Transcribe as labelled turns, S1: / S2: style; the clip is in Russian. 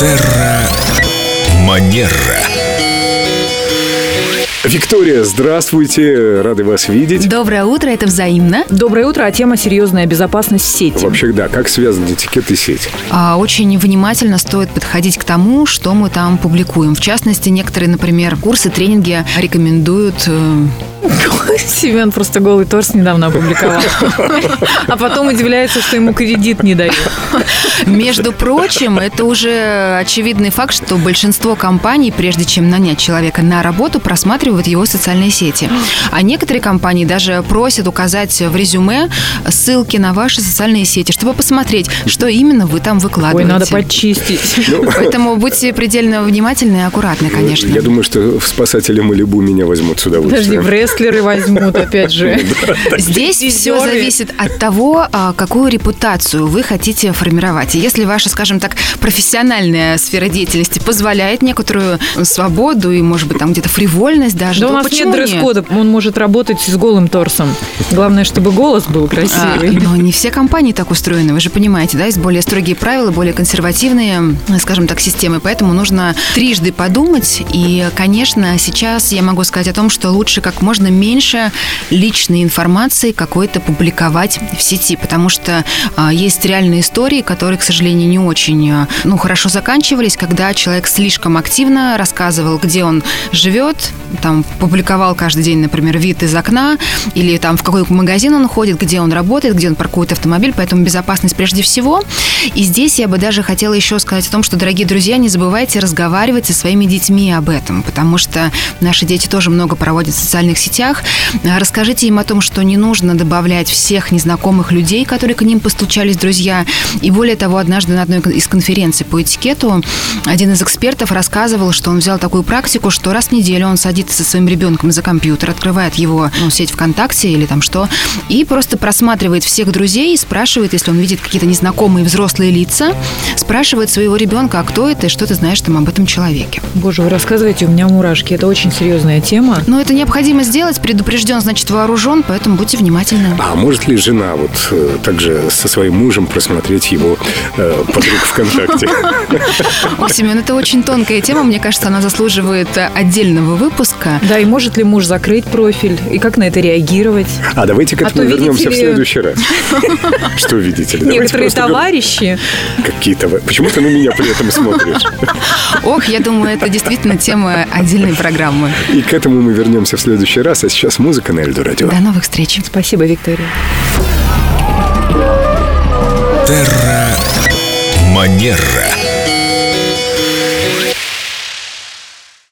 S1: Терра Манера.
S2: Виктория, здравствуйте, рады вас видеть.
S3: Доброе утро, это взаимно.
S4: Доброе утро, а тема серьезная безопасность в сети.
S2: Вообще, да, как связан этикет и сеть?
S3: А, очень внимательно стоит подходить к тому, что мы там публикуем. В частности, некоторые, например, курсы, тренинги рекомендуют э,
S4: Семен просто голый торс недавно опубликовал. А потом удивляется, что ему кредит не дают.
S3: Между прочим, это уже очевидный факт, что большинство компаний, прежде чем нанять человека на работу, просматривают его социальные сети. А некоторые компании даже просят указать в резюме ссылки на ваши социальные сети, чтобы посмотреть, что именно вы там
S4: Ой,
S3: выкладываете.
S4: надо почистить.
S3: Поэтому будьте предельно внимательны и аккуратны, конечно.
S2: Я думаю, что в спасателе Малибу меня возьмут с
S4: Подожди,
S2: удовольствием.
S4: в рестлеры возьмут, опять же.
S3: Здесь все зависит от того, а, какую репутацию вы хотите формировать. И если ваша, скажем так, профессиональная сфера деятельности позволяет некоторую свободу и, может быть, там где-то фривольность даже,
S4: Да у
S3: то
S4: нас нет дресс-кода, он может работать с голым торсом. Главное, чтобы голос был
S3: А,
S4: красивый.
S3: но не все компании так устроены, вы же понимаете, да, есть более строгие правила, более консервативные, скажем так, системы, поэтому нужно трижды подумать, и, конечно, сейчас я могу сказать о том, что лучше как можно меньше личной информации какой-то публиковать в сети, потому что а, есть реальные истории, которые, к сожалению, не очень, а, ну, хорошо заканчивались, когда человек слишком активно рассказывал, где он живет, там, публиковал каждый день, например, вид из окна, или там в какой магазин он ходит, где он работает, где он паркует автомобиль, поэтому безопасность прежде всего. И здесь я бы даже хотела еще сказать о том, что, дорогие друзья, не забывайте разговаривать со своими детьми об этом, потому что наши дети тоже много проводят в социальных сетях. А, Расскажите им о том, что не нужно добавлять всех незнакомых людей, которые к ним постучались, друзья. И более того, однажды на одной из конференций по этикету один из экспертов рассказывал, что он взял такую практику, что раз в неделю он садится со своим ребенком за компьютер, открывает его ну, сеть ВКонтакте или там что, и просто просматривает всех друзей и спрашивает, если он видит какие-то незнакомые взрослые лица, спрашивает своего ребенка, а кто это и что ты знаешь там об этом человеке.
S4: Боже, вы рассказываете, у меня мурашки. Это очень серьезная тема.
S3: Но это необходимо сделать, предупрежден, значит вооружен, поэтому будьте внимательны.
S2: А может ли жена вот э, также со своим мужем просмотреть его подруг ВКонтакте?
S3: О, Семен, это очень тонкая тема, мне кажется, она заслуживает э, отдельного выпуска.
S4: Да, и может ли муж закрыть профиль? И как на это реагировать?
S2: А давайте к
S4: А
S2: этому
S4: то,
S2: вернемся в следующий раз. Что видите ли?
S4: Некоторые товарищи.
S2: говор- Какие-то... Почему ты на меня при этом смотришь?
S3: Ох, я думаю, это действительно тема отдельной программы.
S2: И к этому мы вернемся в следующий раз. А сейчас музыка на Эльду Радио.
S3: До новых встреч.
S4: Спасибо, Виктория.
S1: Терра Манера.